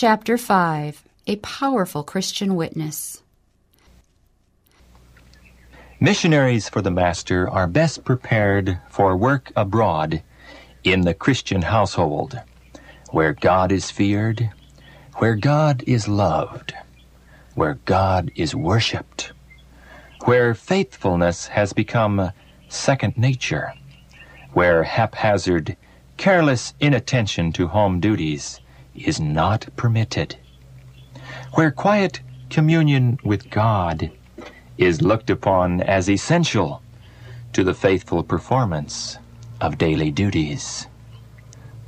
Chapter 5 A Powerful Christian Witness. Missionaries for the Master are best prepared for work abroad in the Christian household, where God is feared, where God is loved, where God is worshiped, where faithfulness has become second nature, where haphazard, careless inattention to home duties is not permitted, where quiet communion with God is looked upon as essential to the faithful performance of daily duties.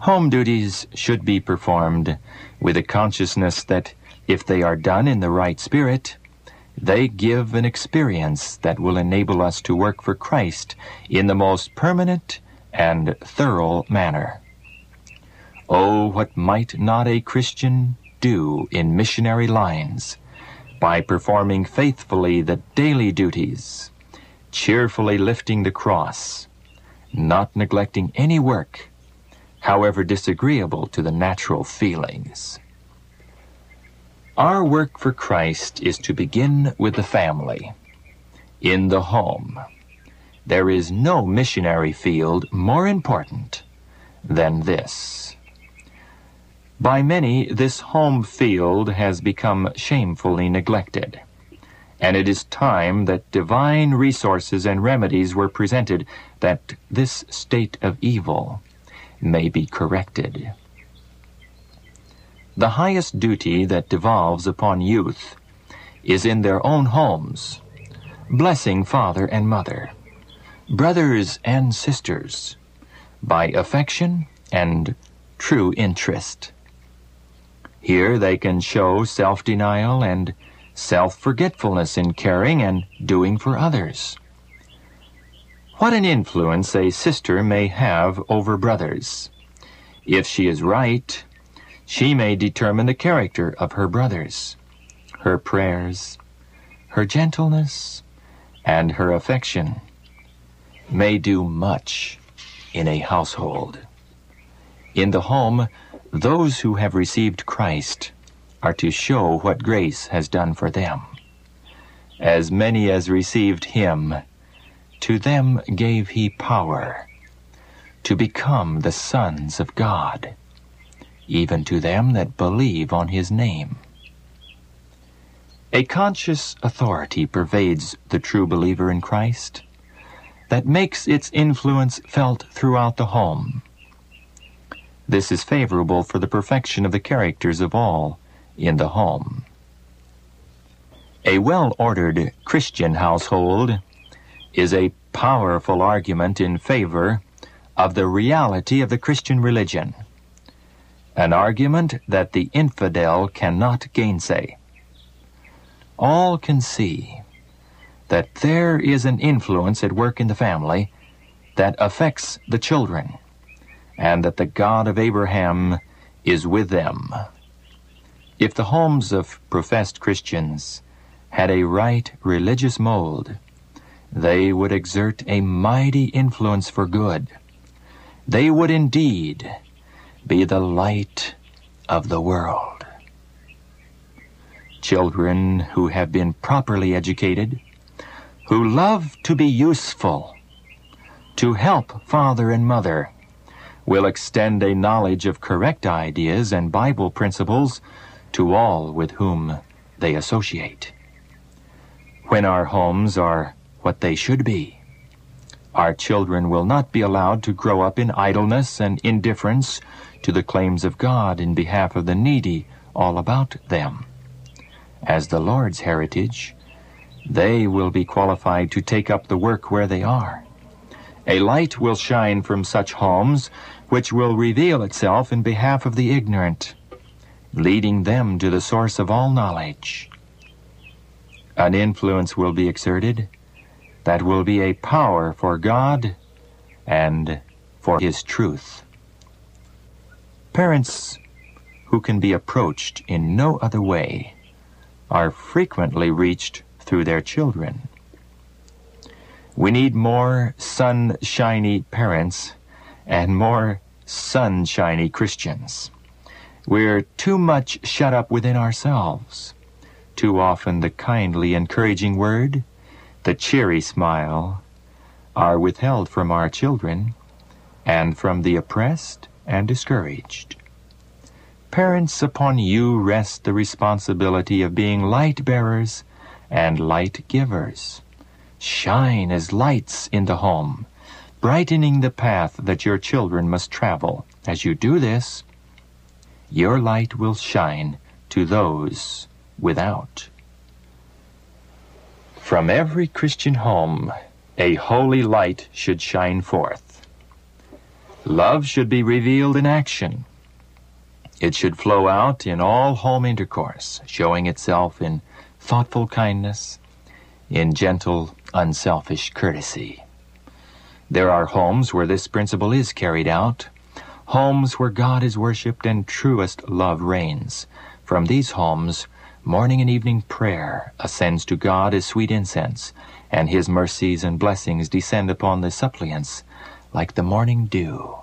Home duties should be performed with a consciousness that if they are done in the right spirit, they give an experience that will enable us to work for Christ in the most permanent and thorough manner. Oh, what might not a Christian do in missionary lines by performing faithfully the daily duties, cheerfully lifting the cross, not neglecting any work, however disagreeable to the natural feelings. Our work for Christ is to begin with the family, in the home. There is no missionary field more important than this. By many, this home field has become shamefully neglected, and it is time that divine resources and remedies were presented that this state of evil may be corrected. The highest duty that devolves upon youth is in their own homes, blessing father and mother, brothers and sisters, by affection and true interest. Here they can show self-denial and self-forgetfulness in caring and doing for others. What an influence a sister may have over brothers. If she is right, she may determine the character of her brothers, her prayers, her gentleness, and her affection may do much in a household. In the home, those who have received Christ are to show what grace has done for them. As many as received him, to them gave he power to become the sons of God, even to them that believe on his name. A conscious authority pervades the true believer in Christ that makes its influence felt throughout the home this is favorable for the perfection of the characters of all in the home. A well-ordered Christian household is a powerful argument in favor of the reality of the Christian religion, an argument that the infidel cannot gainsay. All can see that there is an influence at work in the family that affects the children and that the God of Abraham is with them. If the homes of professed Christians had a right religious mold, they would exert a mighty influence for good. They would indeed be the light of the world. Children who have been properly educated, who love to be useful, to help father and mother, will extend a knowledge of correct ideas and Bible principles to all with whom they associate. When our homes are what they should be, our children will not be allowed to grow up in idleness and indifference to the claims of God in behalf of the needy all about them. As the Lord's heritage, they will be qualified to take up the work where they are. A light will shine from such homes which will reveal itself in behalf of the ignorant, leading them to the source of all knowledge. An influence will be exerted that will be a power for God and for His truth. Parents who can be approached in no other way are frequently reached through their children. We need more sunshiny parents and more sunshiny Christians. We're too much shut up within ourselves. Too often the kindly, encouraging word, the cheery smile, are withheld from our children and from the oppressed and discouraged. Parents, upon you rest the responsibility of being light bearers and light givers. Shine as lights in the home, brightening the path that your children must travel. As you do this, your light will shine to those without. From every Christian home, a holy light should shine forth. Love should be revealed in action. It should flow out in all home intercourse, showing itself in thoughtful kindness, in gentle, unselfish courtesy. There are homes where this principle is carried out, homes where God is worshipped and truest love reigns. From these homes, morning and evening prayer ascends to God as sweet incense, and his mercies and blessings descend upon the suppliants like the morning dew.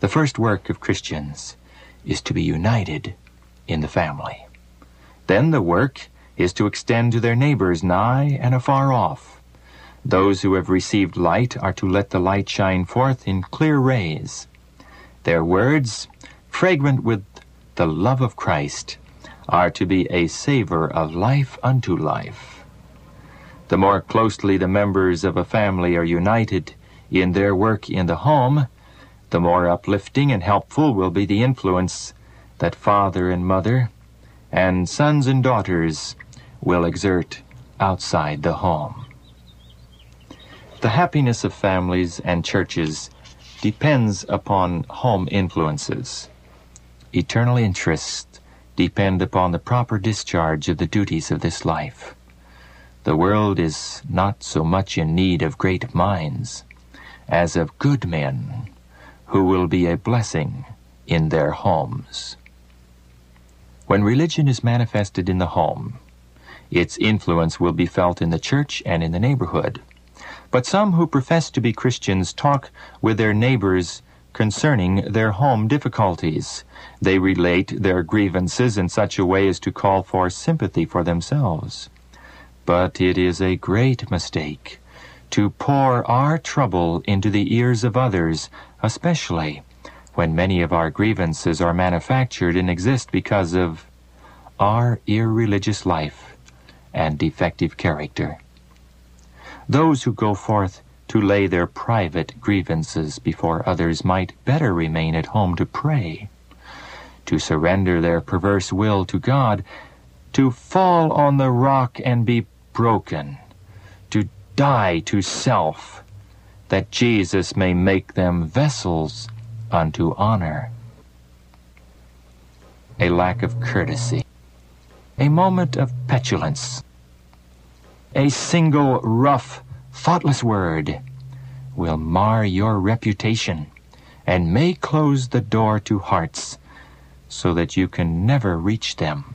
The first work of Christians is to be united in the family. Then the work is to extend to their neighbors nigh and afar off. Those who have received light are to let the light shine forth in clear rays. Their words, fragrant with the love of Christ, are to be a savor of life unto life. The more closely the members of a family are united in their work in the home, the more uplifting and helpful will be the influence that father and mother and sons and daughters will exert outside the home. The happiness of families and churches depends upon home influences. Eternal interests depend upon the proper discharge of the duties of this life. The world is not so much in need of great minds as of good men who will be a blessing in their homes. When religion is manifested in the home, its influence will be felt in the church and in the neighborhood. But some who profess to be Christians talk with their neighbors concerning their home difficulties. They relate their grievances in such a way as to call for sympathy for themselves. But it is a great mistake to pour our trouble into the ears of others especially when many of our grievances are manufactured and exist because of our irreligious life and defective character. Those who go forth to lay their private grievances before others might better remain at home to pray, to surrender their perverse will to God, to fall on the rock and be broken, to die to self, that Jesus may make them vessels unto honor. A lack of courtesy, a moment of petulance, a single rough, thoughtless word will mar your reputation and may close the door to hearts so that you can never reach them.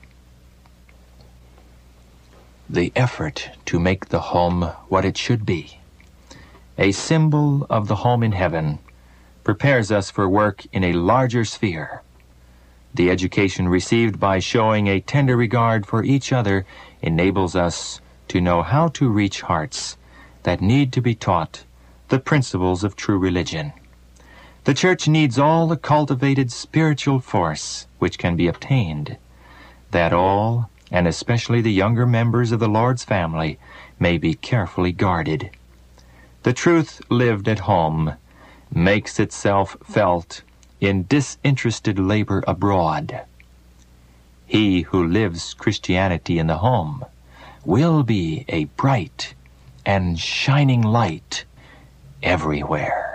The effort to make the home what it should be a symbol of the home in heaven, prepares us for work in a larger sphere. The education received by showing a tender regard for each other enables us to know how to reach hearts that need to be taught the principles of true religion. The church needs all the cultivated spiritual force which can be obtained, that all, and especially the younger members of the Lord's family, may be carefully guarded. The truth lived at home makes itself felt in disinterested labor abroad. He who lives Christianity in the home will be a bright and shining light everywhere.